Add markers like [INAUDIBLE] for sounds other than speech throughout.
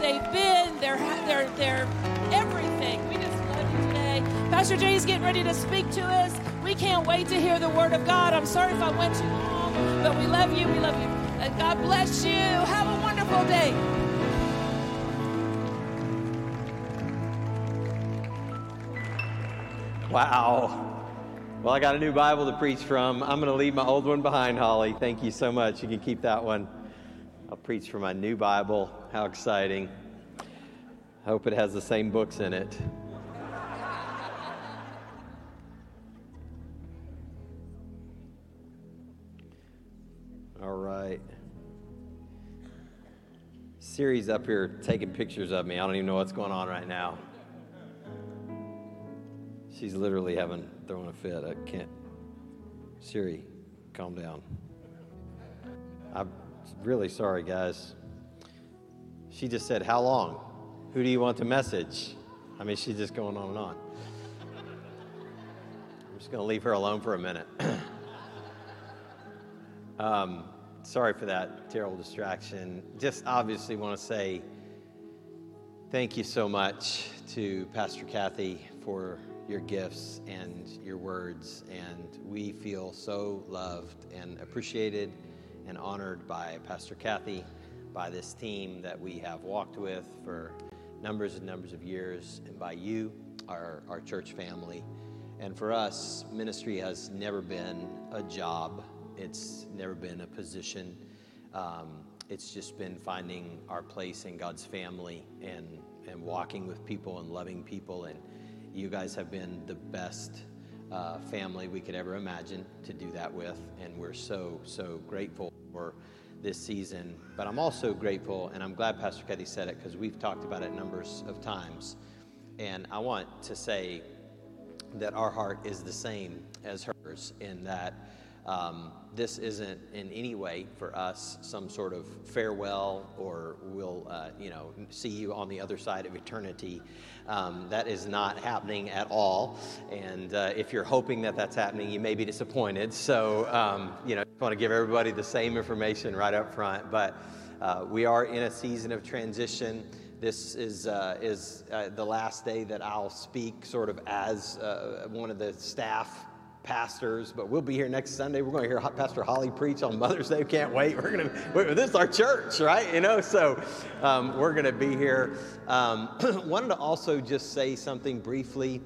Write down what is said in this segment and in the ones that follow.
they've been, their, their, their everything. We just love you today. Pastor Jay's getting ready to speak to us. We can't wait to hear the word of God. I'm sorry if I went too long, but we love you. We love you. And God bless you. Have a wonderful day. Wow. Well, I got a new Bible to preach from. I'm going to leave my old one behind, Holly. Thank you so much. You can keep that one. I'll preach from my new Bible. How exciting. I hope it has the same books in it. All right. Siri's up here taking pictures of me. I don't even know what's going on right now. She's literally having thrown a fit. I can't. Siri, calm down. I'm really sorry, guys. She just said, How long? Who do you want to message? I mean, she's just going on and on. I'm just going to leave her alone for a minute. [CLEARS THROAT] um, sorry for that terrible distraction. Just obviously want to say thank you so much to Pastor Kathy for your gifts and your words. And we feel so loved and appreciated and honored by Pastor Kathy, by this team that we have walked with for numbers and numbers of years, and by you, our, our church family. And for us, ministry has never been a job, it's never been a position. Um, it's just been finding our place in God's family and, and walking with people and loving people and you guys have been the best uh, family we could ever imagine to do that with, and we're so, so grateful for this season. But I'm also grateful, and I'm glad Pastor Kathy said it because we've talked about it numbers of times. And I want to say that our heart is the same as hers in that um, this isn't in any way for us some sort of farewell or we'll, uh, you know, see you on the other side of eternity. Um, that is not happening at all. And uh, if you're hoping that that's happening, you may be disappointed. So, um, you know, I want to give everybody the same information right up front. But uh, we are in a season of transition. This is, uh, is uh, the last day that I'll speak sort of as uh, one of the staff pastors, but we'll be here next Sunday. We're going to hear Pastor Holly preach on Mother's Day. Can't wait. We're going to, this is our church, right? You know, so um, we're going to be here. Um, [CLEARS THROAT] wanted to also just say something briefly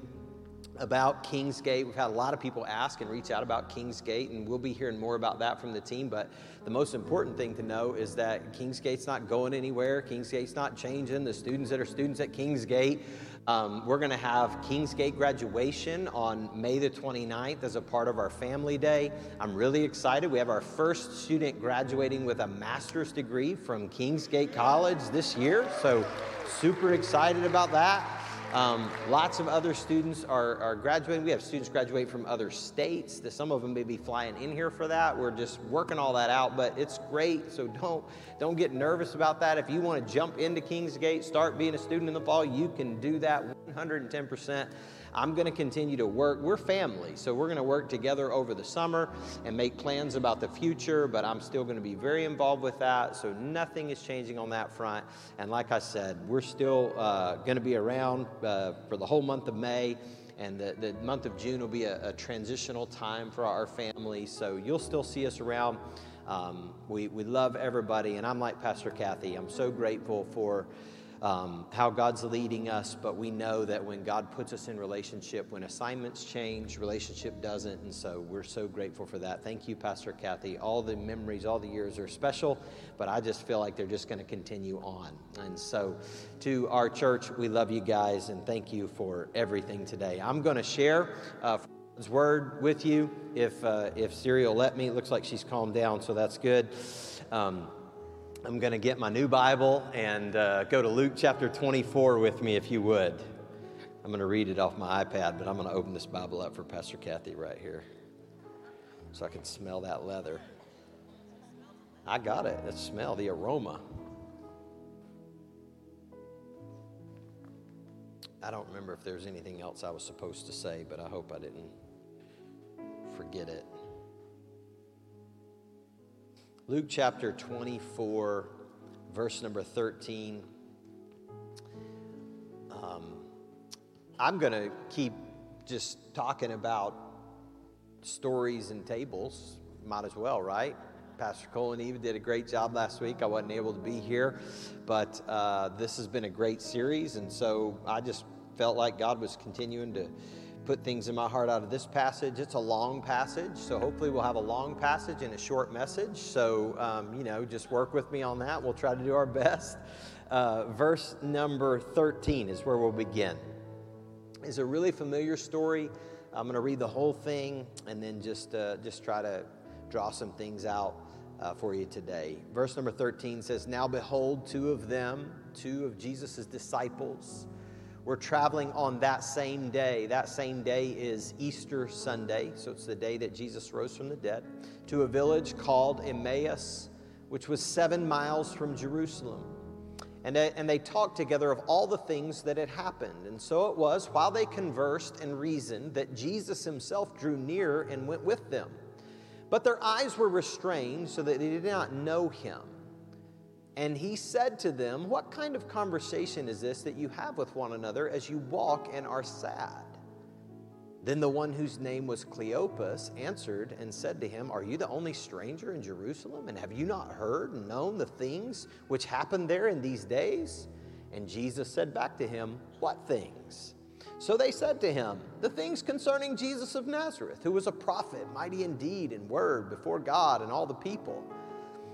about Kingsgate. We've had a lot of people ask and reach out about Kingsgate, and we'll be hearing more about that from the team. But the most important thing to know is that Kingsgate's not going anywhere. Kingsgate's not changing. The students that are students at Kingsgate um, we're going to have Kingsgate graduation on May the 29th as a part of our family day. I'm really excited. We have our first student graduating with a master's degree from Kingsgate College this year. So, super excited about that. Um, lots of other students are, are, graduating. We have students graduate from other states. That Some of them may be flying in here for that. We're just working all that out, but it's great. So don't don't get nervous about that. If you want to jump into Kingsgate, start being a student in the fall, you can do that 110 percent. I'm going to continue to work. We're family, so we're going to work together over the summer and make plans about the future, but I'm still going to be very involved with that. So nothing is changing on that front. And like I said, we're still uh, going to be around uh, for the whole month of May. And the, the month of June will be a, a transitional time for our family. So you'll still see us around. Um, we, we love everybody. And I'm like Pastor Kathy, I'm so grateful for um, how God's leading us, but we know that when God puts us in relationship, when assignments change, relationship doesn't. And so we're so grateful for that. Thank you, Pastor Kathy. All the memories, all the years are special, but I just feel like they're just going to continue on. And so to our church, we love you guys and thank you for everything today. I'm going to share. Uh, God's word with you if uh, if Siri will let me. It looks like she's calmed down, so that's good. Um, I'm going to get my new Bible and uh, go to Luke chapter 24 with me, if you would. I'm going to read it off my iPad, but I'm going to open this Bible up for Pastor Kathy right here so I can smell that leather. I got it. It smell the aroma. I don't remember if there's anything else I was supposed to say, but I hope I didn't forget it. Luke chapter 24, verse number 13. Um, I'm going to keep just talking about stories and tables. Might as well, right? Pastor Cole and Eva did a great job last week. I wasn't able to be here, but uh, this has been a great series, and so I just felt like God was continuing to put things in my heart out of this passage. It's a long passage, so hopefully we'll have a long passage and a short message. So, um, you know, just work with me on that. We'll try to do our best. Uh, verse number 13 is where we'll begin. It's a really familiar story. I'm going to read the whole thing and then just, uh, just try to draw some things out uh, for you today. Verse number 13 says, Now behold, two of them, two of Jesus' disciples, were traveling on that same day. That same day is Easter Sunday, so it's the day that Jesus rose from the dead, to a village called Emmaus, which was seven miles from Jerusalem. And they, and they talked together of all the things that had happened. And so it was, while they conversed and reasoned, that Jesus himself drew near and went with them. But their eyes were restrained so that they did not know him. And he said to them, What kind of conversation is this that you have with one another as you walk and are sad? Then the one whose name was Cleopas answered and said to him, Are you the only stranger in Jerusalem? And have you not heard and known the things which happened there in these days? And Jesus said back to him, What things? So they said to him, The things concerning Jesus of Nazareth, who was a prophet, mighty in deed and word before God and all the people,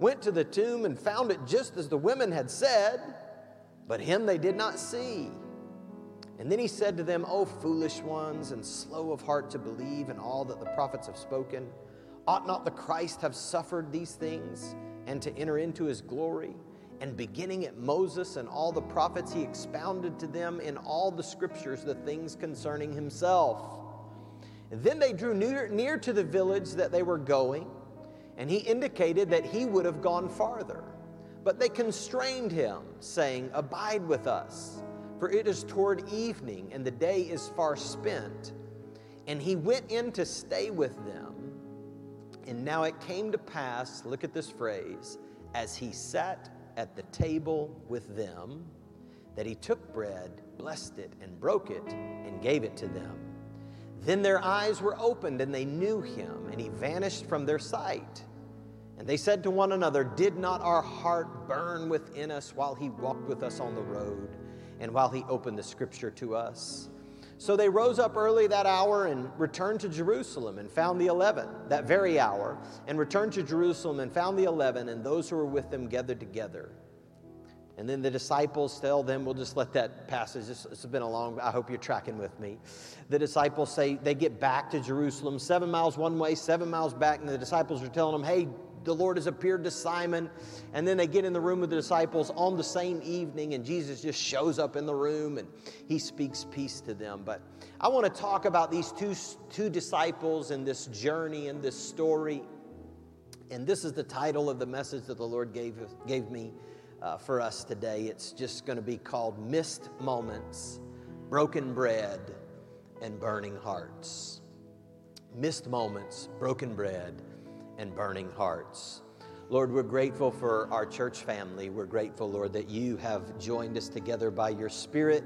went to the tomb and found it just as the women had said, but him they did not see. And then he said to them, O foolish ones, and slow of heart to believe in all that the prophets have spoken, ought not the Christ have suffered these things and to enter into his glory? And beginning at Moses and all the prophets, he expounded to them in all the scriptures the things concerning himself. And then they drew near, near to the village that they were going, and he indicated that he would have gone farther. But they constrained him, saying, Abide with us for it is toward evening, and the day is far spent. And he went in to stay with them. And now it came to pass, look at this phrase, as he sat at the table with them, that he took bread, blessed it, and broke it, and gave it to them. Then their eyes were opened, and they knew him, and he vanished from their sight. And they said to one another, Did not our heart burn within us while he walked with us on the road? and while he opened the scripture to us. So they rose up early that hour and returned to Jerusalem and found the eleven that very hour, and returned to Jerusalem and found the eleven and those who were with them gathered together. And then the disciples tell them, we'll just let that passage, it's been a long, I hope you're tracking with me. The disciples say they get back to Jerusalem, seven miles one way, seven miles back, and the disciples are telling them, hey, the Lord has appeared to Simon. And then they get in the room with the disciples on the same evening, and Jesus just shows up in the room and he speaks peace to them. But I want to talk about these two, two disciples and this journey and this story. And this is the title of the message that the Lord gave, gave me uh, for us today. It's just going to be called Missed Moments, Broken Bread, and Burning Hearts. Missed Moments, Broken Bread, and burning hearts. Lord, we're grateful for our church family. We're grateful, Lord, that you have joined us together by your Spirit.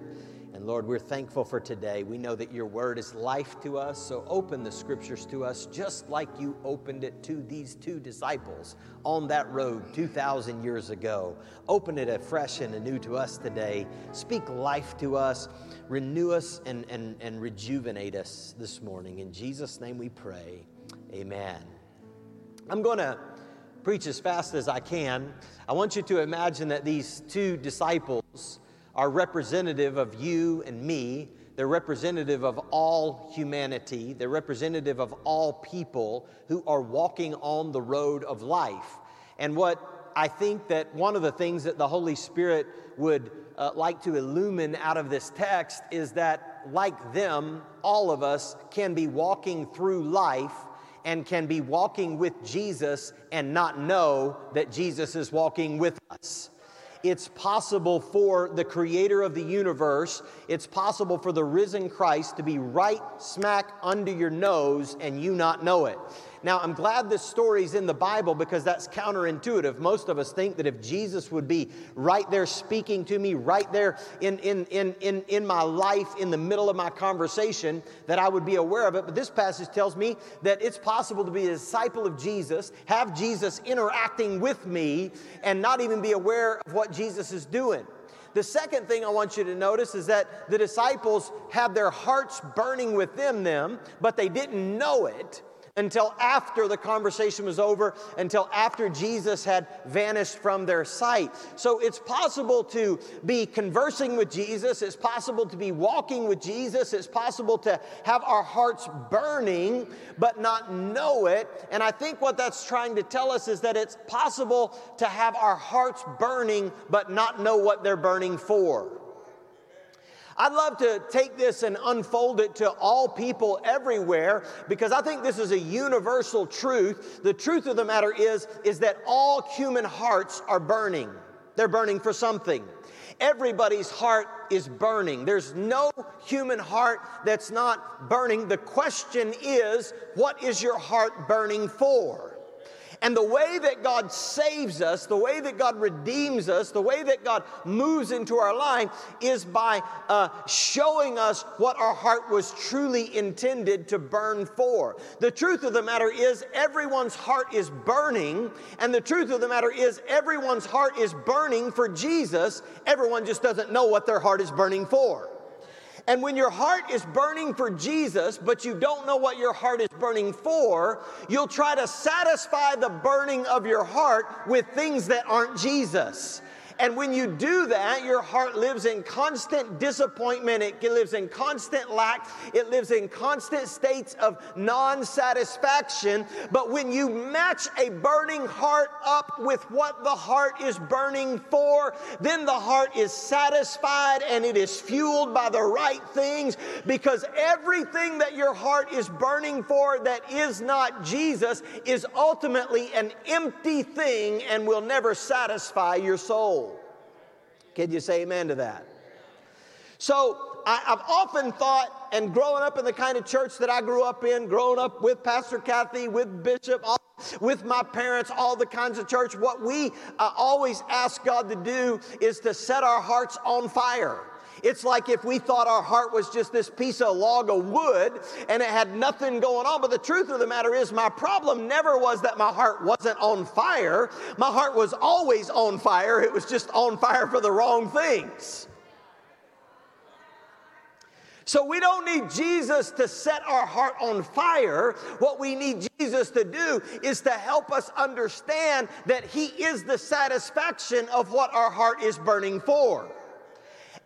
And Lord, we're thankful for today. We know that your word is life to us, so open the scriptures to us just like you opened it to these two disciples on that road 2,000 years ago. Open it afresh and anew to us today. Speak life to us, renew us, and, and, and rejuvenate us this morning. In Jesus' name we pray. Amen. I'm going to preach as fast as I can. I want you to imagine that these two disciples are representative of you and me. They're representative of all humanity. They're representative of all people who are walking on the road of life. And what I think that one of the things that the Holy Spirit would uh, like to illumine out of this text is that, like them, all of us can be walking through life and can be walking with Jesus and not know that Jesus is walking with us. It's possible for the creator of the universe, it's possible for the risen Christ to be right smack under your nose and you not know it. Now, I'm glad this story's in the Bible because that's counterintuitive. Most of us think that if Jesus would be right there speaking to me, right there in, in, in, in, in my life, in the middle of my conversation, that I would be aware of it. But this passage tells me that it's possible to be a disciple of Jesus, have Jesus interacting with me, and not even be aware of what Jesus is doing. The second thing I want you to notice is that the disciples have their hearts burning within them, but they didn't know it until after the conversation was over, until after Jesus had vanished from their sight. So it's possible to be conversing with Jesus, it's possible to be walking with Jesus, it's possible to have our hearts burning but not know it. And I think what that's trying to tell us is that it's possible to have our hearts burning but not know what they're burning for. I'd love to take this and unfold it to all people everywhere because I think this is a universal truth. The truth of the matter is is that all human hearts are burning. They're burning for something. Everybody's heart is burning. There's no human heart that's not burning. The question is, what is your heart burning for? And the way that God saves us, the way that God redeems us, the way that God moves into our life is by uh, showing us what our heart was truly intended to burn for. The truth of the matter is, everyone's heart is burning, and the truth of the matter is, everyone's heart is burning for Jesus. Everyone just doesn't know what their heart is burning for. And when your heart is burning for Jesus, but you don't know what your heart is burning for, you'll try to satisfy the burning of your heart with things that aren't Jesus. And when you do that, your heart lives in constant disappointment. It lives in constant lack. It lives in constant states of non satisfaction. But when you match a burning heart up with what the heart is burning for, then the heart is satisfied and it is fueled by the right things because everything that your heart is burning for that is not Jesus is ultimately an empty thing and will never satisfy your soul. Can you say amen to that? So I, have often thought, and growing up in the kind of church that I grew up in, growing up with Pastor Kathy, with Bishop, all, with my parents, all the kinds of church, what we uh, always ask God to do is to set our hearts on fire. It's like if we thought our heart was just this piece of log of wood and it had nothing going on. But the truth of the matter is, my problem never was that my heart wasn't on fire. My heart was always on fire. It was just on fire for the wrong things. So we don't need Jesus to set our heart on fire. What we need Jesus to do is to help us understand that He is the satisfaction of what our heart is burning for.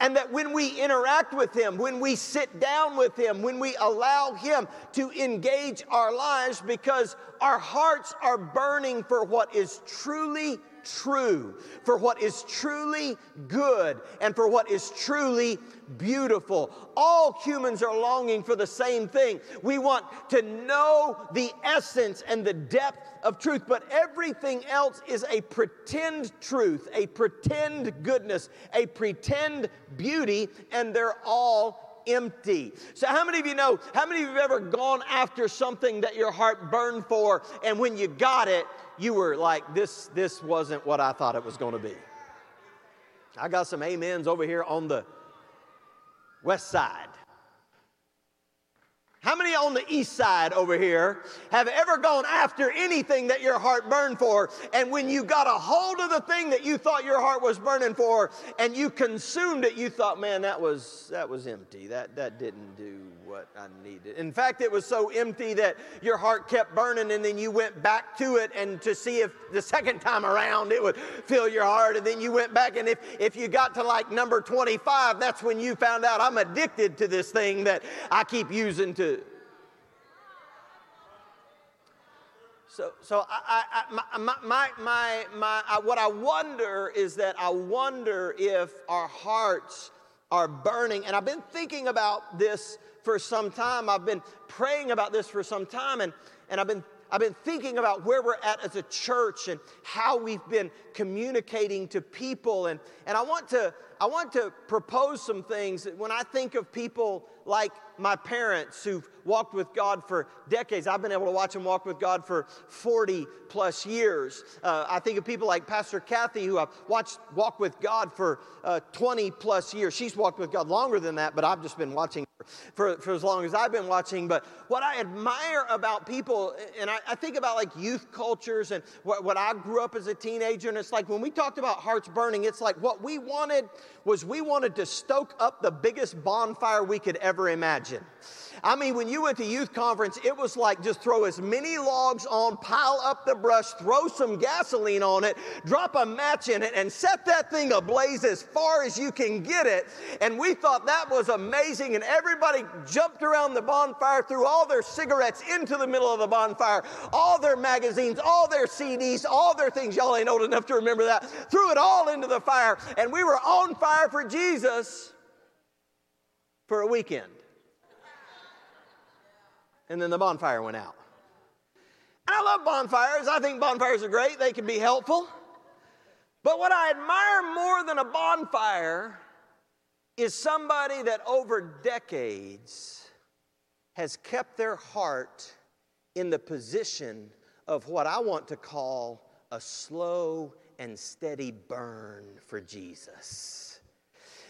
And that when we interact with Him, when we sit down with Him, when we allow Him to engage our lives, because our hearts are burning for what is truly true, for what is truly good, and for what is truly beautiful. All humans are longing for the same thing. We want to know the essence and the depth of truth, but everything else is a pretend truth, a pretend goodness, a pretend beauty, and they're all empty. So, how many of you know? How many of you have ever gone after something that your heart burned for, and when you got it, you were like, this, this wasn't what I thought it was going to be? I got some amens over here on the west side. How many on the east side over here have ever gone after anything that your heart burned for? And when you got a hold of the thing that you thought your heart was burning for and you consumed it, you thought, man, that was, that was empty. That, that didn't do what I needed. In fact, it was so empty that your heart kept burning and then you went back to it and to see if the second time around it would fill your heart. And then you went back and if, if you got to like number 25, that's when you found out I'm addicted to this thing that I keep using to So, so I, I, my, my, my, my, I, what I wonder is that I wonder if our hearts are burning. And I've been thinking about this for some time. I've been praying about this for some time, and, and I've been I've been thinking about where we're at as a church and how we've been communicating to people. And, and I, want to, I want to propose some things. When I think of people like my parents who've walked with God for decades. I've been able to watch them walk with God for 40 plus years. Uh, I think of people like Pastor Kathy, who I've watched walk with God for uh, 20 plus years. She's walked with God longer than that, but I've just been watching for, for as long as I've been watching. But what I admire about people, and I, I think about like youth cultures and what, what I grew up as a teenager, and it's like when we talked about hearts burning, it's like what we wanted was we wanted to stoke up the biggest bonfire we could ever imagine. I mean, when you went to youth conference, it was like just throw as many logs on, pile up the brush, throw some gasoline on it, drop a match in it, and set that thing ablaze as far as you can get it. And we thought that was amazing. And everybody jumped around the bonfire, threw all their cigarettes into the middle of the bonfire, all their magazines, all their CDs, all their things. Y'all ain't old enough to remember that. Threw it all into the fire. And we were on fire for Jesus for a weekend and then the bonfire went out. I love bonfires. I think bonfires are great, they can be helpful. But what I admire more than a bonfire is somebody that over decades has kept their heart in the position of what I want to call a slow and steady burn for Jesus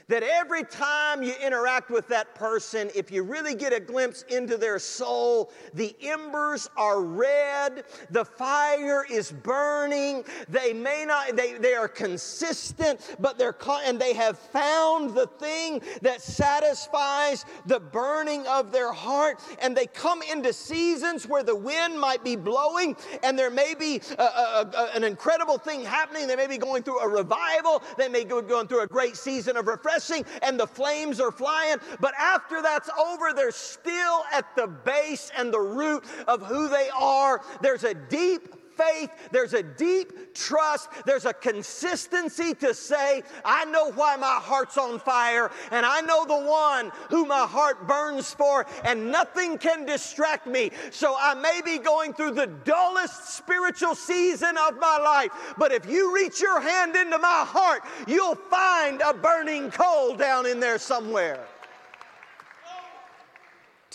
that every time you interact with that person, if you really get a glimpse into their soul, the embers are red, the fire is burning. They may not, they, they are consistent, but they're, and they have found the thing that satisfies the burning of their heart. And they come into seasons where the wind might be blowing and there may be a, a, a, an incredible thing happening. They may be going through a revival, they may be going through a great season of refreshment and the flames are flying. But after that's over, they're still at the base and the root of who they are. There's a deep faith, there's a deep trust, there's a consistency to say, I know why my heart's on fire, and I know the one who my heart burns for, and nothing can distract me. So I may be going through the dullest spiritual season of my life, but if you reach your hand into my heart, you'll find a burning coal down in there somewhere.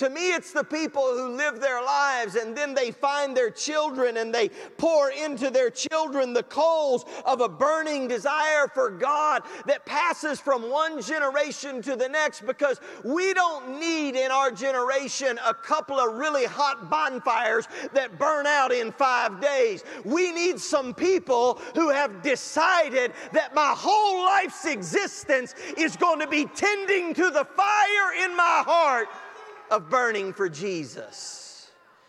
To me, it's the people who live their lives and then they find their children and they pour into their children the coals of a burning desire for God that passes from one generation to the next because we don't need in our generation a couple of really hot bonfires that burn out in five days. We need some people who have decided that my whole life's existence is going to be tending to the fire in my heart of burning for Jesus.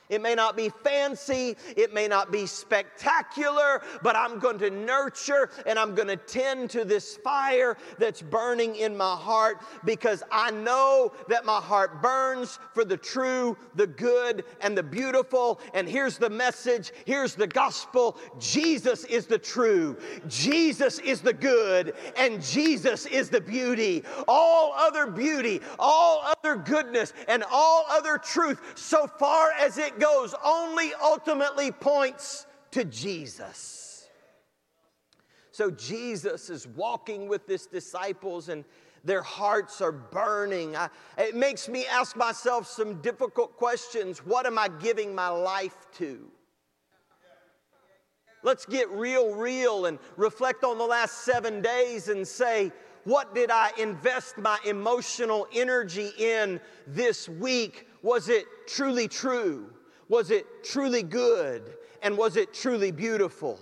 It may not be fancy, it may not be spectacular, but I'm going to nurture and I'm going to tend to this fire that's burning in my heart because I know that my heart burns for the true, the good, and the beautiful. And here's the message here's the gospel Jesus is the true, Jesus is the good, and Jesus is the beauty. All other beauty, all other goodness, and all other truth, so far as it goes only ultimately points to Jesus. So Jesus is walking with his disciples and their hearts are burning. I, it makes me ask myself some difficult questions. What am I giving my life to? Let's get real, real and reflect on the last seven days and say, what did I invest my emotional energy in this week? Was it truly true? Was it truly good? And was it truly beautiful?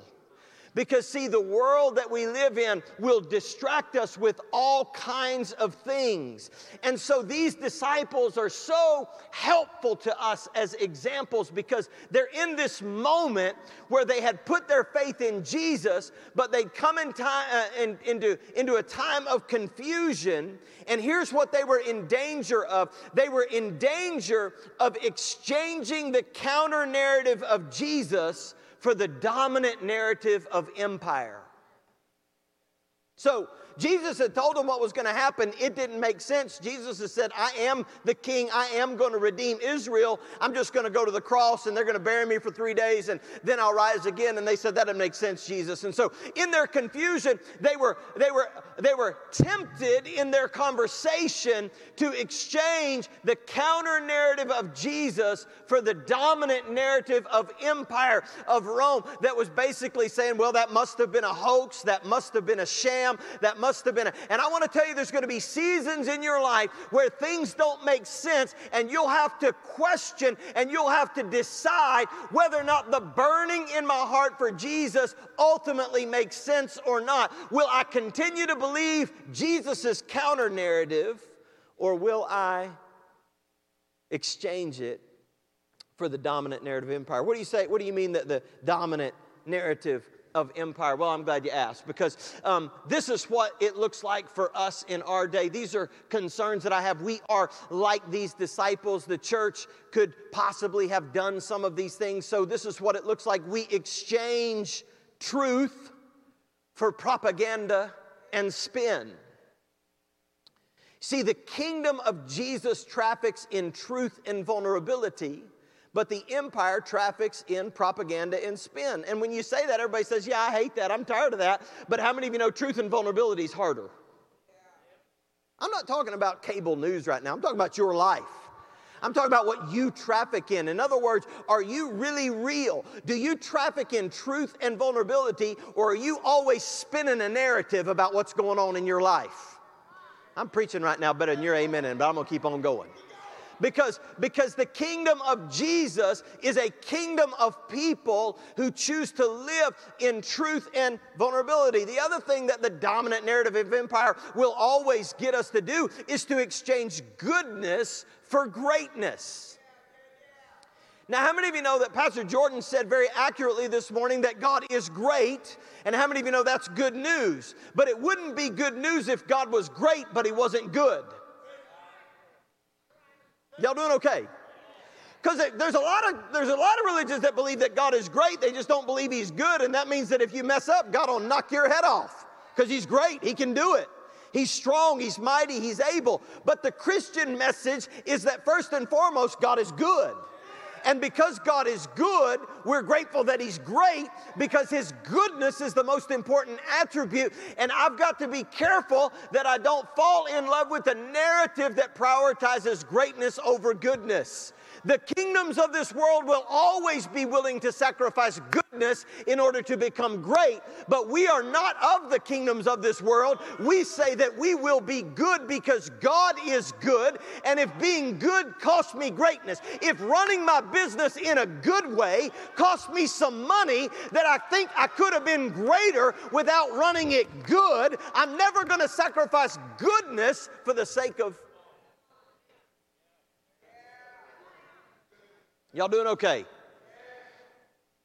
Because, see, the world that we live in will distract us with all kinds of things. And so these disciples are so helpful to us as examples because they're in this moment where they had put their faith in Jesus, but they'd come in time, uh, in, into, into a time of confusion. And here's what they were in danger of they were in danger of exchanging the counter narrative of Jesus for the dominant narrative of empire. So, Jesus had told them what was going to happen. It didn't make sense. Jesus has said, I am the king. I am going to redeem Israel. I'm just going to go to the cross and they're going to bury me for three days and then I'll rise again. And they said, That doesn't make sense, Jesus. And so in their confusion, they were, they were, they were tempted in their conversation to exchange the counter narrative of Jesus for the dominant narrative of empire of Rome that was basically saying, Well, that must have been a hoax. That must have been a sham. That must must have been. A, and I want to tell you, there's going to be seasons in your life where things don't make sense, and you'll have to question and you'll have to decide whether or not the burning in my heart for Jesus ultimately makes sense or not. Will I continue to believe Jesus' counter narrative, or will I exchange it for the dominant narrative empire? What do you say? What do you mean that the dominant narrative of empire? Well, I'm glad you asked because um, this is what it looks like for us in our day. These are concerns that I have. We are like these disciples. The church could possibly have done some of these things. So, this is what it looks like. We exchange truth for propaganda and spin. See, the kingdom of Jesus traffics in truth and vulnerability but the empire traffics in propaganda and spin. And when you say that, everybody says, Yeah, I hate that. I'm tired of that. But how many of you know truth and vulnerability is harder? I'm not talking about cable news right now, I'm talking about your life. I'm talking about what you traffic in. In other words, are you really real? Do you traffic in truth and vulnerability, or are you always spinning a narrative about what's going on in your life? I'm preaching right now better than you're amen, but I'm gonna keep on going because, because the kingdom of Jesus is a kingdom of people who choose to live in truth and vulnerability. The other thing that the dominant narrative of empire will always get us to do is to exchange goodness for greatness. Now, how many of you know that Pastor Jordan said very accurately this morning that God is great? And how many of you know that's good news? But it wouldn't be good news if God was great, but He wasn't good. Y'all doing okay? Because there's a lot of there's a lot of religions that believe that God is great. They just don't believe He's good, and that means that if you mess up, God will knock your head off because He's great. He can do it. He's strong. He's mighty. He's able. But the Christian message is that first and foremost, God is good. And because God is good, we're grateful that He's great because His goodness is the most important attribute. And I've got to be careful that I don't fall in love with a narrative that prioritizes greatness over goodness. The kingdoms of this world will always be willing to sacrifice goodness in order to become great, but we are not of the kingdoms of this world. We say that we will be good because God is good, and if being good costs me greatness, if running my business in a good way costs me some money that I think I could have been greater without running it good, I'm never going to sacrifice goodness for the sake of Y'all doing okay?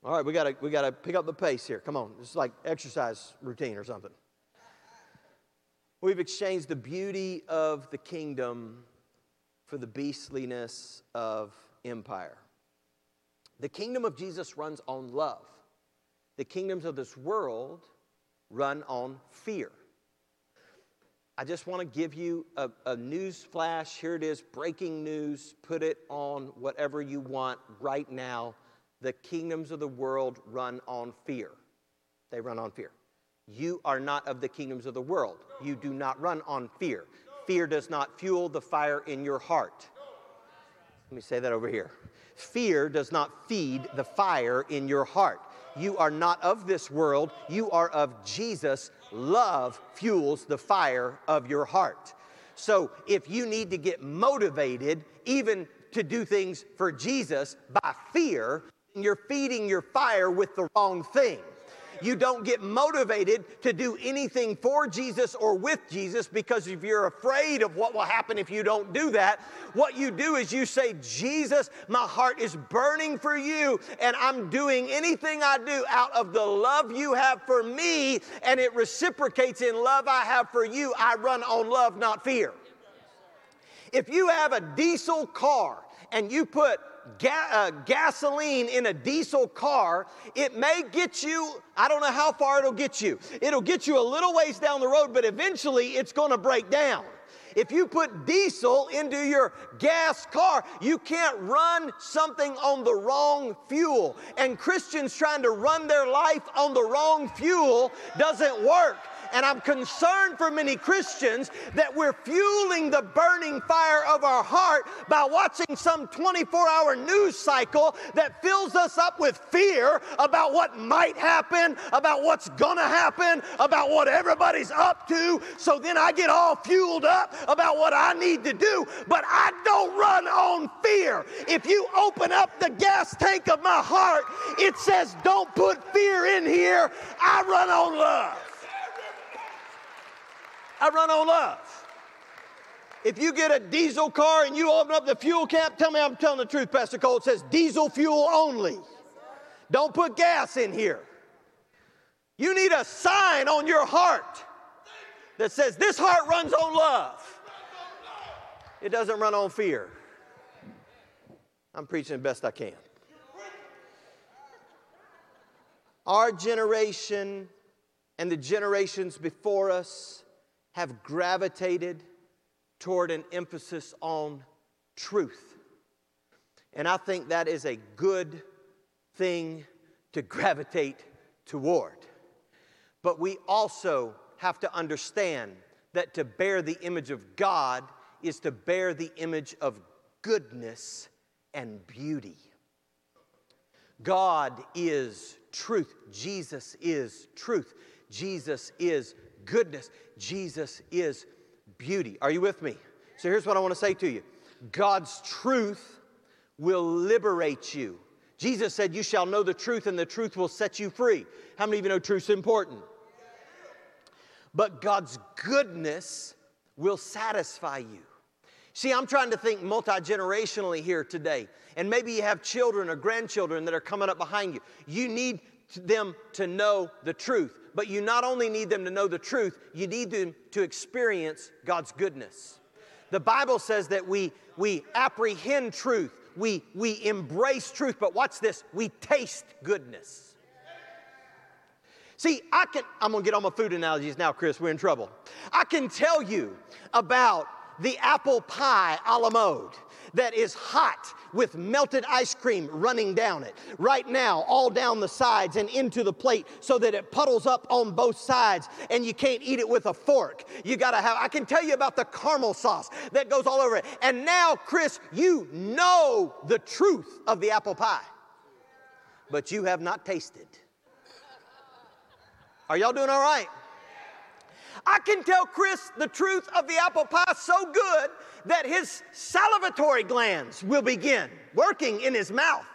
All right, we gotta we gotta pick up the pace here. Come on, it's like exercise routine or something. We've exchanged the beauty of the kingdom for the beastliness of empire. The kingdom of Jesus runs on love. The kingdoms of this world run on fear. I just want to give you a, a news flash. Here it is breaking news. Put it on whatever you want right now. The kingdoms of the world run on fear. They run on fear. You are not of the kingdoms of the world. You do not run on fear. Fear does not fuel the fire in your heart. Let me say that over here. Fear does not feed the fire in your heart. You are not of this world, you are of Jesus. Love fuels the fire of your heart. So if you need to get motivated, even to do things for Jesus by fear, you're feeding your fire with the wrong thing. You don't get motivated to do anything for Jesus or with Jesus because if you're afraid of what will happen if you don't do that, what you do is you say, Jesus, my heart is burning for you, and I'm doing anything I do out of the love you have for me, and it reciprocates in love I have for you. I run on love, not fear. If you have a diesel car and you put ga- uh, gasoline in a diesel car, it may get you, I don't know how far it'll get you. It'll get you a little ways down the road, but eventually it's going to break down. If you put diesel into your gas car, you can't run something on the wrong fuel. And Christians trying to run their life on the wrong fuel doesn't work. And I'm concerned for many Christians that we're fueling the burning fire of our heart by watching some 24 hour news cycle that fills us up with fear about what might happen, about what's gonna happen, about what everybody's up to. So then I get all fueled up about what I need to do, but I don't run on fear. If you open up the gas tank of my heart, it says, Don't put fear in here. I run on love. I run on love. If you get a diesel car and you open up the fuel cap, tell me I'm telling the truth, Pastor Cole. It says diesel fuel only. Don't put gas in here. You need a sign on your heart that says this heart runs on love. It doesn't run on fear. I'm preaching the best I can. Our generation and the generations before us have gravitated toward an emphasis on truth. And I think that is a good thing to gravitate toward. But we also have to understand that to bear the image of God is to bear the image of goodness and beauty. God is truth. Jesus is truth. Jesus is goodness. Jesus is beauty. Are you with me? So here's what I want to say to you God's truth will liberate you. Jesus said, You shall know the truth, and the truth will set you free. How many of you know truth's important? But God's goodness will satisfy you. See, I'm trying to think multi generationally here today. And maybe you have children or grandchildren that are coming up behind you. You need them to know the truth. But you not only need them to know the truth, you need them to experience God's goodness. The Bible says that we, we apprehend truth, we, we embrace truth, but watch this we taste goodness. See, I can, I'm gonna get on my food analogies now, Chris, we're in trouble. I can tell you about the apple pie a la mode that is hot with melted ice cream running down it. Right now, all down the sides and into the plate so that it puddles up on both sides and you can't eat it with a fork. You gotta have, I can tell you about the caramel sauce that goes all over it. And now, Chris, you know the truth of the apple pie, but you have not tasted. Are y'all doing all right? I can tell Chris the truth of the apple pie so good that his salivatory glands will begin working in his mouth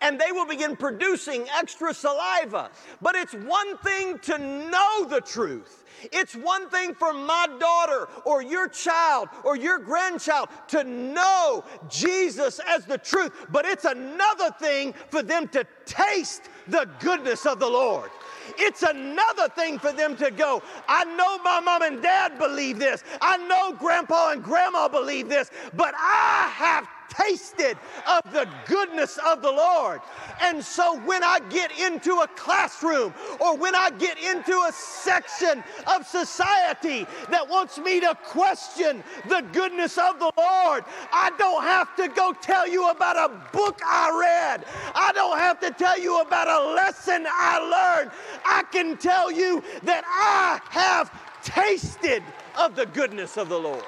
and they will begin producing extra saliva. But it's one thing to know the truth. It's one thing for my daughter or your child or your grandchild to know Jesus as the truth, but it's another thing for them to taste the goodness of the Lord. It's another thing for them to go, I know my mom and dad believe this. I know grandpa and grandma believe this, but I have tasted of the goodness of the Lord. And so when I get into a classroom or when I get into a section of society that wants me to question the goodness of the Lord, I don't have to go tell you about a book I read. I don't have to tell you about a lesson I learned. I can tell you that I have tasted of the goodness of the Lord.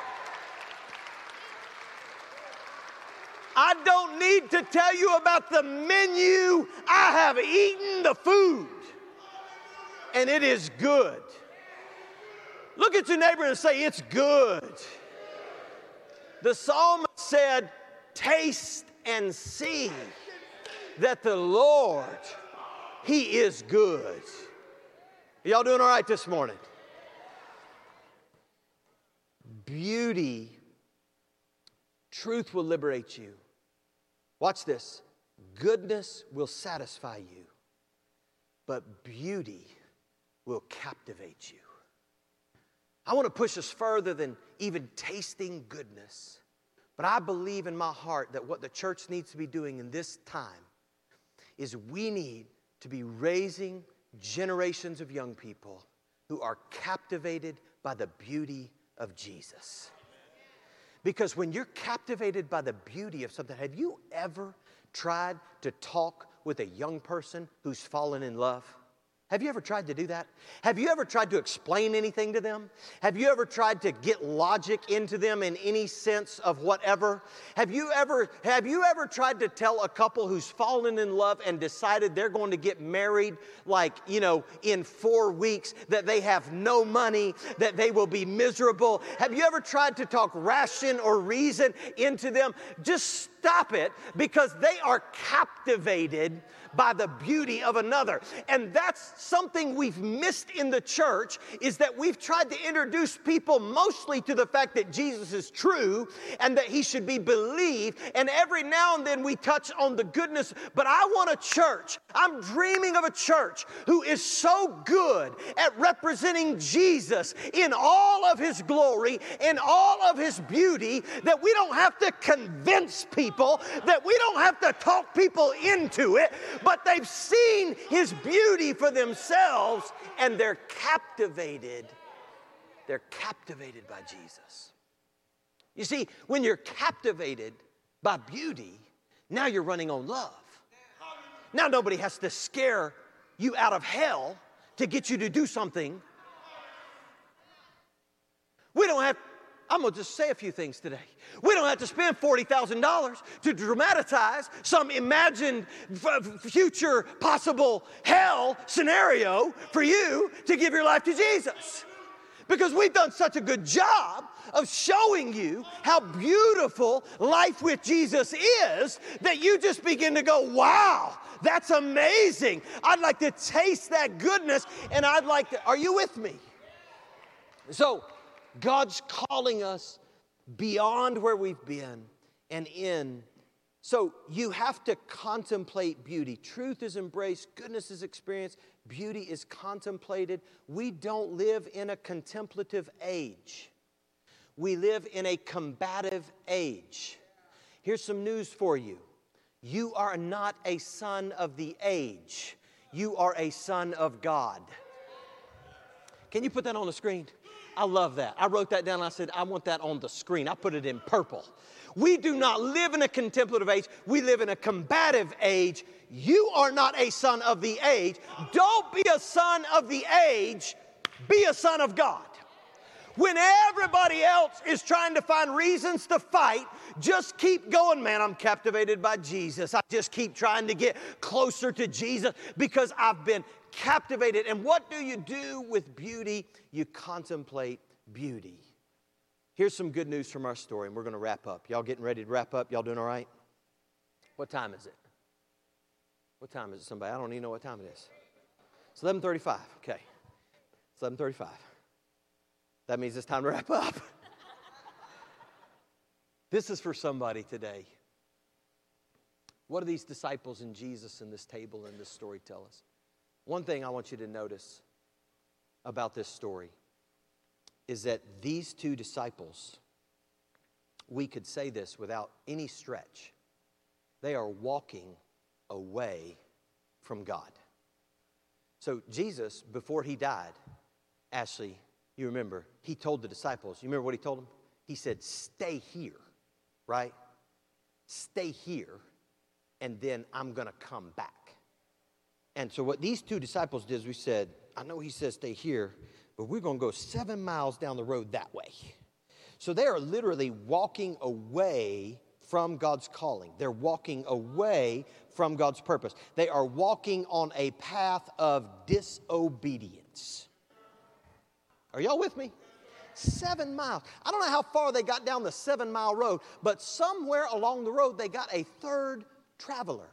I don't need to tell you about the menu. I have eaten the food, and it is good. Look at your neighbor and say, It's good. The psalmist said, Taste and see that the Lord, He is good. Y'all doing all right this morning? Beauty, truth will liberate you. Watch this goodness will satisfy you, but beauty will captivate you. I want to push us further than even tasting goodness. But I believe in my heart that what the church needs to be doing in this time is we need to be raising generations of young people who are captivated by the beauty of Jesus. Because when you're captivated by the beauty of something, have you ever tried to talk with a young person who's fallen in love? Have you ever tried to do that? Have you ever tried to explain anything to them? Have you ever tried to get logic into them in any sense of whatever? Have you ever have you ever tried to tell a couple who's fallen in love and decided they're going to get married like, you know, in 4 weeks that they have no money, that they will be miserable? Have you ever tried to talk ration or reason into them? Just stop it because they are captivated by the beauty of another. And that's something we've missed in the church is that we've tried to introduce people mostly to the fact that Jesus is true and that he should be believed. And every now and then we touch on the goodness, but I want a church. I'm dreaming of a church who is so good at representing Jesus in all of his glory, in all of his beauty, that we don't have to convince people, that we don't have to talk people into it, but they've seen his beauty for themselves and they're captivated. They're captivated by Jesus. You see, when you're captivated by beauty, now you're running on love. Now nobody has to scare you out of hell to get you to do something. We don't have I'm going to just say a few things today. We don't have to spend $40,000 to dramatize some imagined f- future possible hell scenario for you to give your life to Jesus. Because we've done such a good job of showing you how beautiful life with Jesus is that you just begin to go, wow, that's amazing. I'd like to taste that goodness and I'd like to, are you with me? So, God's calling us beyond where we've been and in. So you have to contemplate beauty. Truth is embraced, goodness is experienced, beauty is contemplated. We don't live in a contemplative age, we live in a combative age. Here's some news for you you are not a son of the age, you are a son of God. Can you put that on the screen? I love that. I wrote that down. I said, I want that on the screen. I put it in purple. We do not live in a contemplative age, we live in a combative age. You are not a son of the age. Don't be a son of the age, be a son of God. When everybody else is trying to find reasons to fight, just keep going, man. I'm captivated by Jesus. I just keep trying to get closer to Jesus because I've been captivated. And what do you do with beauty? You contemplate beauty. Here's some good news from our story, and we're going to wrap up. Y'all getting ready to wrap up? Y'all doing all right? What time is it? What time is it, somebody? I don't even know what time it is. It's 11:35. Okay. It's 11:35. That means it's time to wrap up. [LAUGHS] this is for somebody today. What do these disciples and Jesus and this table and this story tell us? One thing I want you to notice about this story is that these two disciples, we could say this without any stretch, they are walking away from God. So, Jesus, before he died, Ashley, you remember, he told the disciples, you remember what he told them? He said, Stay here, right? Stay here, and then I'm gonna come back. And so, what these two disciples did is we said, I know he says stay here, but we're going to go seven miles down the road that way. So, they are literally walking away from God's calling. They're walking away from God's purpose. They are walking on a path of disobedience. Are y'all with me? Seven miles. I don't know how far they got down the seven mile road, but somewhere along the road they got a third traveler.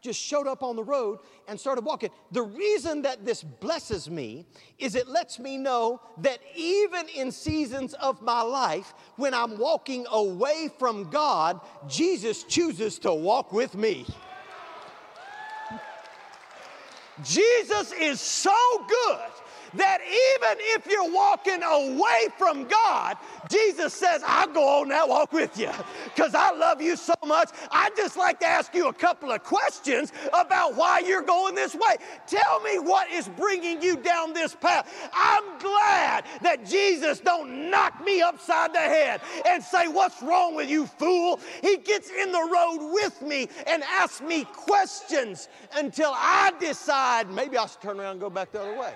Just showed up on the road and started walking. The reason that this blesses me is it lets me know that even in seasons of my life, when I'm walking away from God, Jesus chooses to walk with me. Jesus is so good that even if you're walking away from God, Jesus says, I'll go on that walk with you because I love you so much. I'd just like to ask you a couple of questions about why you're going this way. Tell me what is bringing you down this path. I'm glad that Jesus don't knock me upside the head and say, what's wrong with you, fool? He gets in the road with me and asks me questions until I decide maybe I should turn around and go back the other way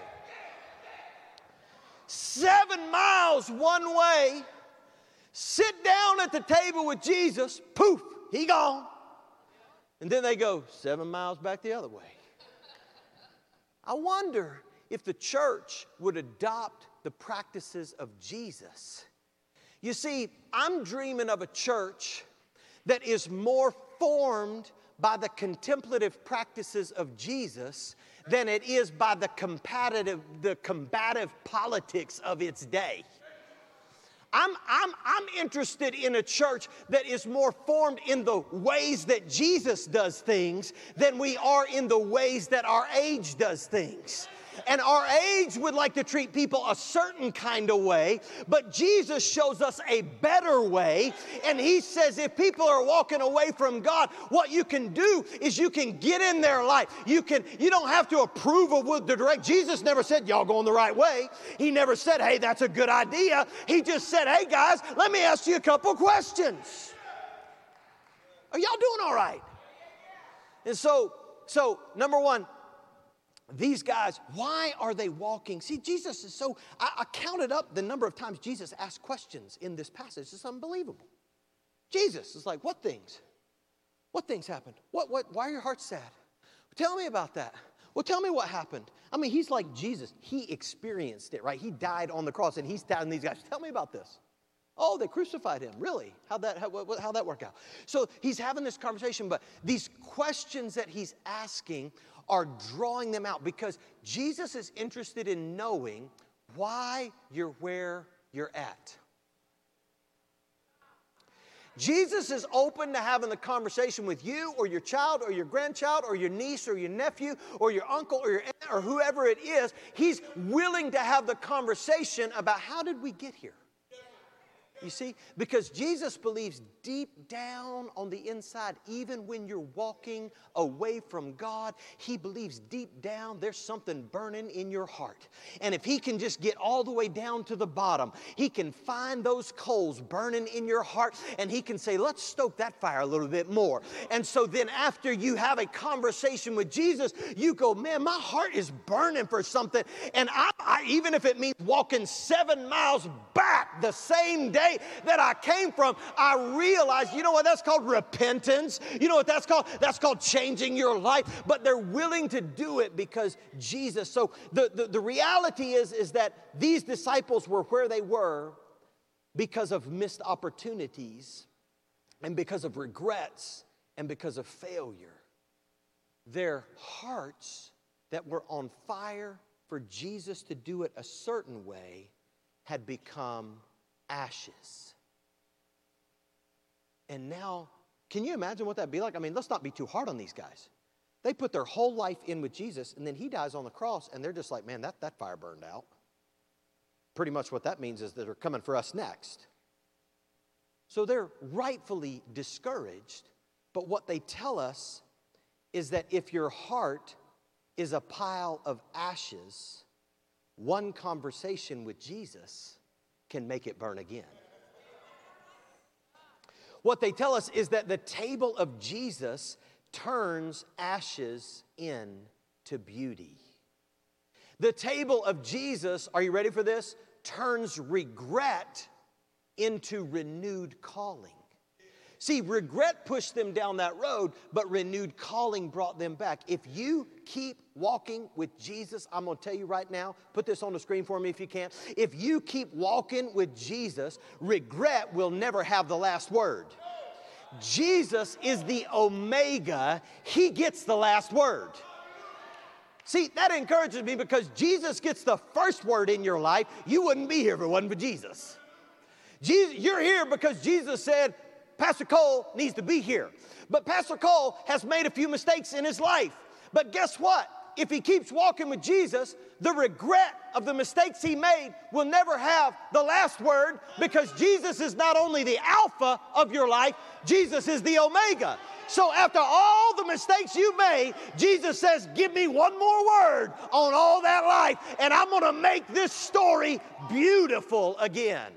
seven miles one way, sit down at the table with Jesus, poof, he gone. And then they go seven miles back the other way. I wonder if the church would adopt the practices of Jesus. You see, I'm dreaming of a church that is more formed by the contemplative practices of Jesus than it is by the competitive, the combative politics of its day. I'm, I'm, I'm interested in a church that is more formed in the ways that Jesus does things than we are in the ways that our age does things. And our age would like to treat people a certain kind of way, but Jesus shows us a better way. And He says if people are walking away from God, what you can do is you can get in their life. You can, you don't have to approve of what the direct. Jesus never said, Y'all going the right way. He never said, Hey, that's a good idea. He just said, Hey guys, let me ask you a couple questions. Are y'all doing all right? And so, so number one, these guys, why are they walking? See, Jesus is so, I, I, counted up the number of times Jesus asked questions in this passage. It's unbelievable. Jesus is like, what things? What things happened? What, what, why are your hearts sad? Tell me about that. Well, tell me what happened. I mean, he's like Jesus. He experienced it, right? He died on the cross and he's telling these guys, tell me about this. Oh, they crucified him. Really? How'd that, how, how'd that work out? So he's having this conversation, but these questions that he's asking are drawing them out because Jesus is interested in knowing why you're where you're at. Jesus is open to having the conversation with you or your child or your grandchild or your niece or your nephew or your uncle or your aunt or whoever it is. He's willing to have the conversation about how did we get here? You see, because Jesus believes deep down on the inside, even when you're walking away from God, He believes deep down there's something burning in your heart. And if He can just get all the way down to the bottom, He can find those coals burning in your heart and He can say, let's stoke that fire a little bit more. And so then after you have a conversation with Jesus, you go, man, my heart is burning for something. And I, I even if it means walking seven miles back the same day that I came from, I realized, you know what that's called? Repentance. You know what that's called? That's called changing your life. But they're willing to do it because Jesus. So the, the, the reality is, is that these disciples were where they were because of missed opportunities and because of regrets and because of failure. Their hearts that were on fire for Jesus to do it a certain way had become ashes. And now, can you imagine what that'd be like? I mean, let's not be too hard on these guys. They put their whole life in with Jesus, and then he dies on the cross, and they're just like, man, that, that fire burned out. Pretty much what that means is that they're coming for us next. So they're rightfully discouraged, but what they tell us is that if your heart is a pile of ashes, one conversation with Jesus can make it burn again. What they tell us is that the table of Jesus turns ashes into beauty. The table of Jesus, are you ready for this? Turns regret into renewed calling. See, regret pushed them down that road, but renewed calling brought them back. If you keep walking with Jesus, I'm gonna tell you right now, put this on the screen for me if you can. If you keep walking with Jesus, regret will never have the last word. Jesus is the Omega, He gets the last word. See, that encourages me because Jesus gets the first word in your life. You wouldn't be here if it wasn't for Jesus. Jesus you're here because Jesus said, Pastor Cole needs to be here. But Pastor Cole has made a few mistakes in his life. But guess what? If he keeps walking with Jesus, the regret of the mistakes he made will never have the last word because Jesus is not only the Alpha of your life, Jesus is the Omega. So after all the mistakes you made, Jesus says, Give me one more word on all that life, and I'm to make this story beautiful again.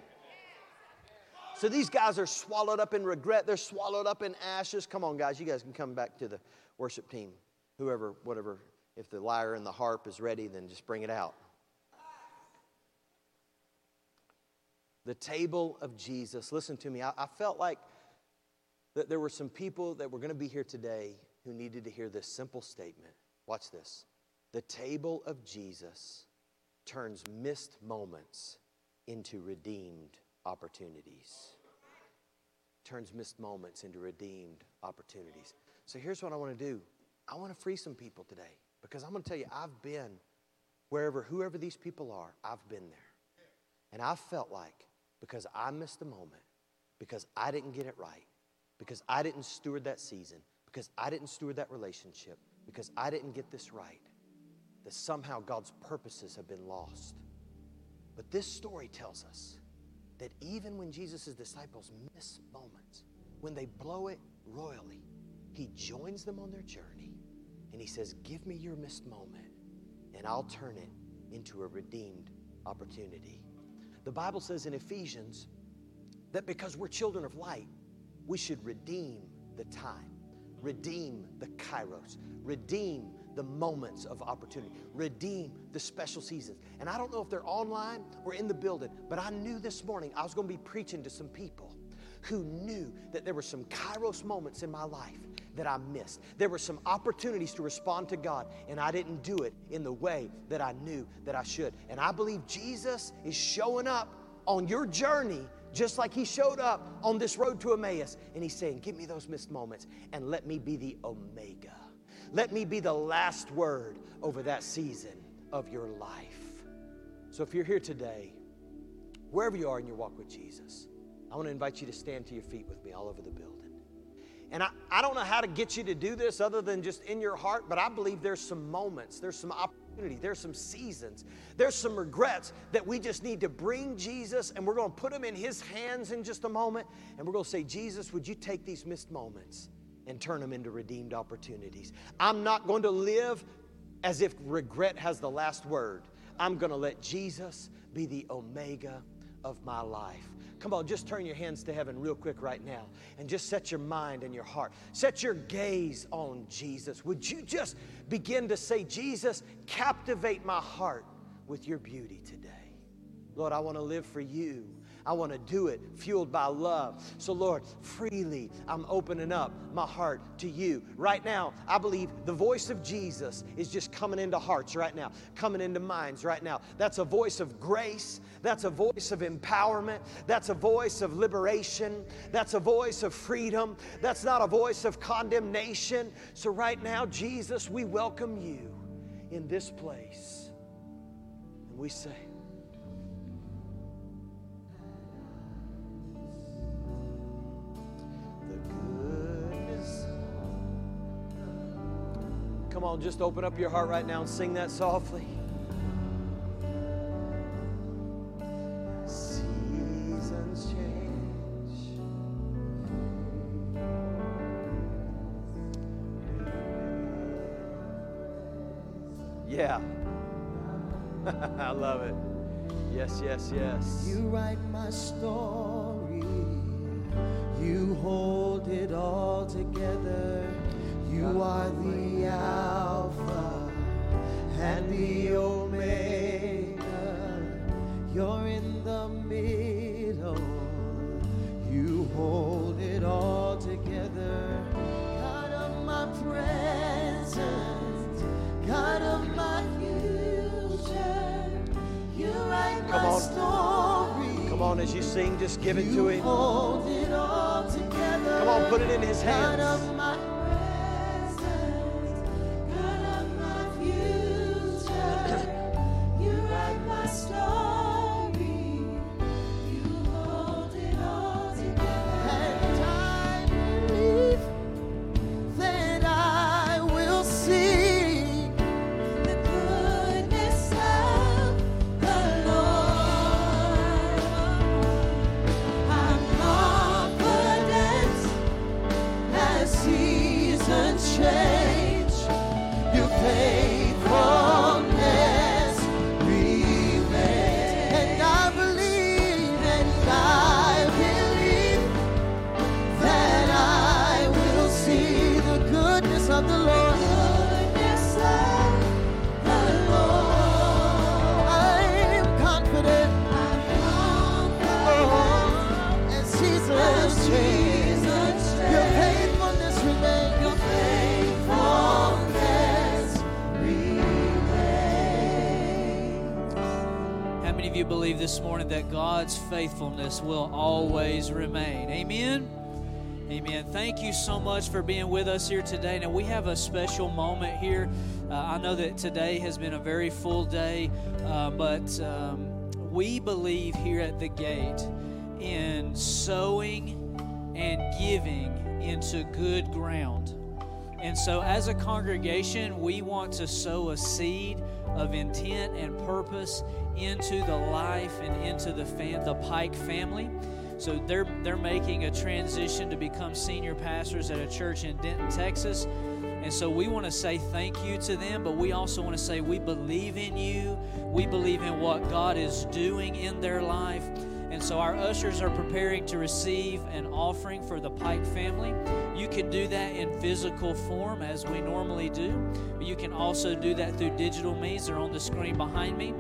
So these guys are swallowed up in regret. They're swallowed up in ashes. Come on, guys. You guys can come back to the worship team. Whoever, whatever. If the lyre and the harp is ready, then just bring it out. The table of Jesus. Listen to me. I, I felt like that there were some people that were going to be here today who needed to hear this simple statement. Watch this. The table of Jesus turns missed moments into redeemed opportunities. Turns missed moments into redeemed opportunities. So here's what I want to do I want to free some people today because I'm going to tell you, I've been wherever, whoever these people are, I've been there. And I felt like because I missed a moment, because I didn't get it right, because I didn't steward that season, because I didn't steward that relationship, because I didn't get this right, that somehow God's purposes have been lost. But this story tells us that even when Jesus' disciples miss moments, when they blow it royally, he joins them on their journey and he says, Give me your missed moment, and I'll turn it into a redeemed opportunity. The Bible says in Ephesians that because we're children of light, we should redeem the time, redeem the kairos, redeem the moments of opportunity, redeem the special seasons. And I don't know if they're online or in the building, but I knew this morning I was going to be preaching to some people who knew that there were some kairos moments in my life that I missed. There were some opportunities to respond to God, and I didn't do it in the way that I knew that I should. And I believe Jesus is showing up on your journey just like he showed up on this road to Emmaus. And he's saying, Give me those missed moments and let me be the Omega. Let me be the last word over that season of your life. So if you're here today, wherever you are in your walk with Jesus, I want to invite you to stand to your feet with me all over the building. And I, I don't know how to get you to do this other than just in your heart, but I believe there's some moments, there's some opportunity, there's some seasons, there's some regrets that we just need to bring Jesus and we're going to put them in His hands in just a moment. And we're going to say, Jesus, would you take these missed moments and turn them into redeemed opportunities? I'm not going to live as if regret has the last word. I'm going to let Jesus be the Omega of my life. Come on, just turn your hands to heaven real quick right now and just set your mind and your heart. Set your gaze on Jesus. Would you just begin to say, Jesus, captivate my heart with your beauty today? Lord, I want to live for you. I want to do it fueled by love. So, Lord, freely I'm opening up my heart to you. Right now, I believe the voice of Jesus is just coming into hearts right now, coming into minds right now. That's a voice of grace. That's a voice of empowerment. That's a voice of liberation. That's a voice of freedom. That's not a voice of condemnation. So, right now, Jesus, we welcome you in this place. And we say, on, just open up your heart right now and sing that softly. Seasons change. Yeah. [LAUGHS] I love it. Yes, yes, yes. You write my story. You hold it all together. You are the Alpha and the Omega. You're in the middle. You hold it all together. God of my present, God of my future. You write Come my on. story. Come on, as you sing, just give it to Him. hold it all together. Come on, put it in his hands. Morning that God's faithfulness will always remain? Amen. Amen. Thank you so much for being with us here today. Now, we have a special moment here. Uh, I know that today has been a very full day, uh, but um, we believe here at the gate in sowing and giving into good ground. And so, as a congregation, we want to sow a seed of intent and purpose into the life and into the the Pike family. So they're they're making a transition to become senior pastors at a church in Denton, Texas. And so we want to say thank you to them, but we also want to say we believe in you. We believe in what God is doing in their life. And so our ushers are preparing to receive an offering for the Pike family. You can do that in physical form as we normally do, but you can also do that through digital means. They're on the screen behind me.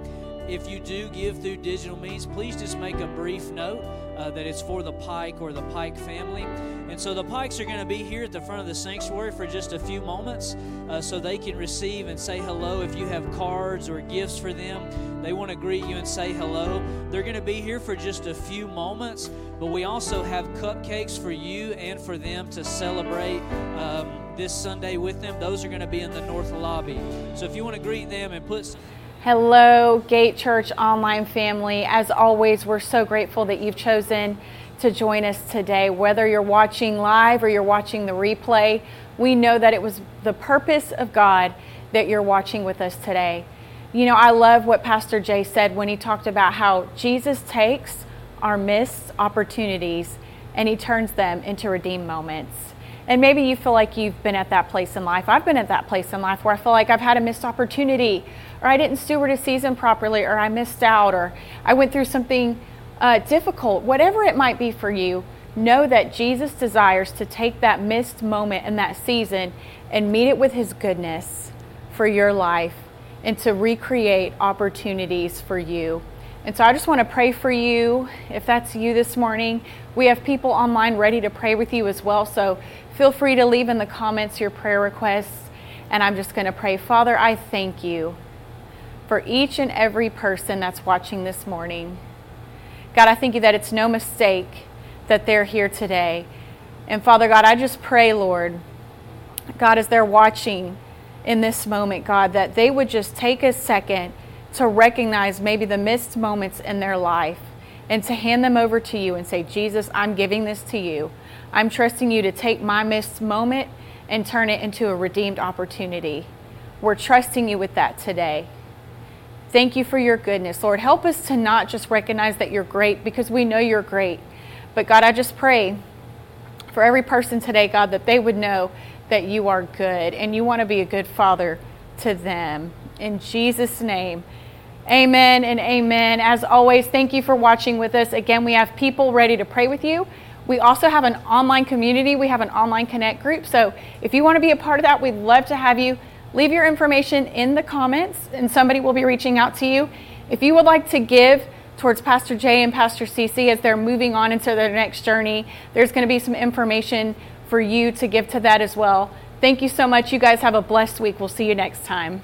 If you do give through digital means, please just make a brief note uh, that it's for the Pike or the Pike family. And so the Pikes are going to be here at the front of the sanctuary for just a few moments uh, so they can receive and say hello. If you have cards or gifts for them, they want to greet you and say hello. They're going to be here for just a few moments, but we also have cupcakes for you and for them to celebrate. Um, this Sunday with them, those are going to be in the north lobby. So if you want to greet them and put some Hello, Gate Church online family. As always, we're so grateful that you've chosen to join us today. Whether you're watching live or you're watching the replay, we know that it was the purpose of God that you're watching with us today. You know, I love what Pastor Jay said when he talked about how Jesus takes our missed opportunities and he turns them into redeemed moments. And maybe you feel like you've been at that place in life. I've been at that place in life where I feel like I've had a missed opportunity, or I didn't steward a season properly, or I missed out, or I went through something uh, difficult. Whatever it might be for you, know that Jesus desires to take that missed moment in that season and meet it with his goodness for your life and to recreate opportunities for you. And so I just want to pray for you. If that's you this morning, we have people online ready to pray with you as well. So feel free to leave in the comments your prayer requests. And I'm just going to pray. Father, I thank you for each and every person that's watching this morning. God, I thank you that it's no mistake that they're here today. And Father God, I just pray, Lord, God, as they're watching in this moment, God, that they would just take a second to recognize maybe the missed moments in their life and to hand them over to you and say, Jesus, I'm giving this to you. I'm trusting you to take my missed moment and turn it into a redeemed opportunity. We're trusting you with that today. Thank you for your goodness. Lord, help us to not just recognize that you're great because we know you're great. But God, I just pray for every person today, God, that they would know that you are good and you want to be a good father to them. In Jesus' name. Amen and amen. As always, thank you for watching with us. Again, we have people ready to pray with you. We also have an online community. We have an online connect group. So if you want to be a part of that, we'd love to have you. Leave your information in the comments and somebody will be reaching out to you. If you would like to give towards Pastor Jay and Pastor CC as they're moving on into their next journey, there's going to be some information for you to give to that as well. Thank you so much. You guys have a blessed week. We'll see you next time.